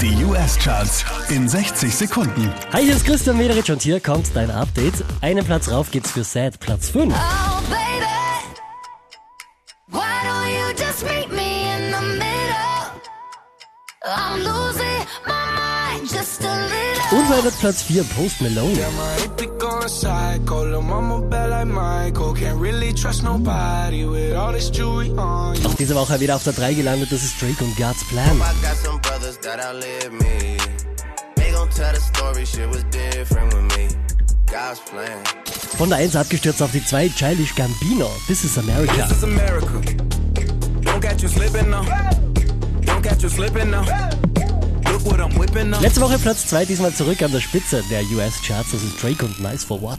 Die US-Charts in 60 Sekunden. Hi, hier ist Christian Mederich und hier kommt dein Update. Einen Platz rauf geht's für Sad, Platz 5. Oh, baby. Why don't you just meet me in the middle? I'm losing my mind just a little. Unverändert Platz 4, Post Malone. Auch diese Woche wieder auf der 3 gelandet, das ist Drake und God's Plan. Brothers that outlive me. They gon' tell the story, shit was different with me. God's plan. Von der 1 abgestürzt auf die 2, Childish Gambino, This is America. This is America. Don't catch you slipping now. Don't catch you slipping now. Letzte Woche Platz 2, diesmal zurück an der Spitze der US-Charts, das ist Drake und Nice for What.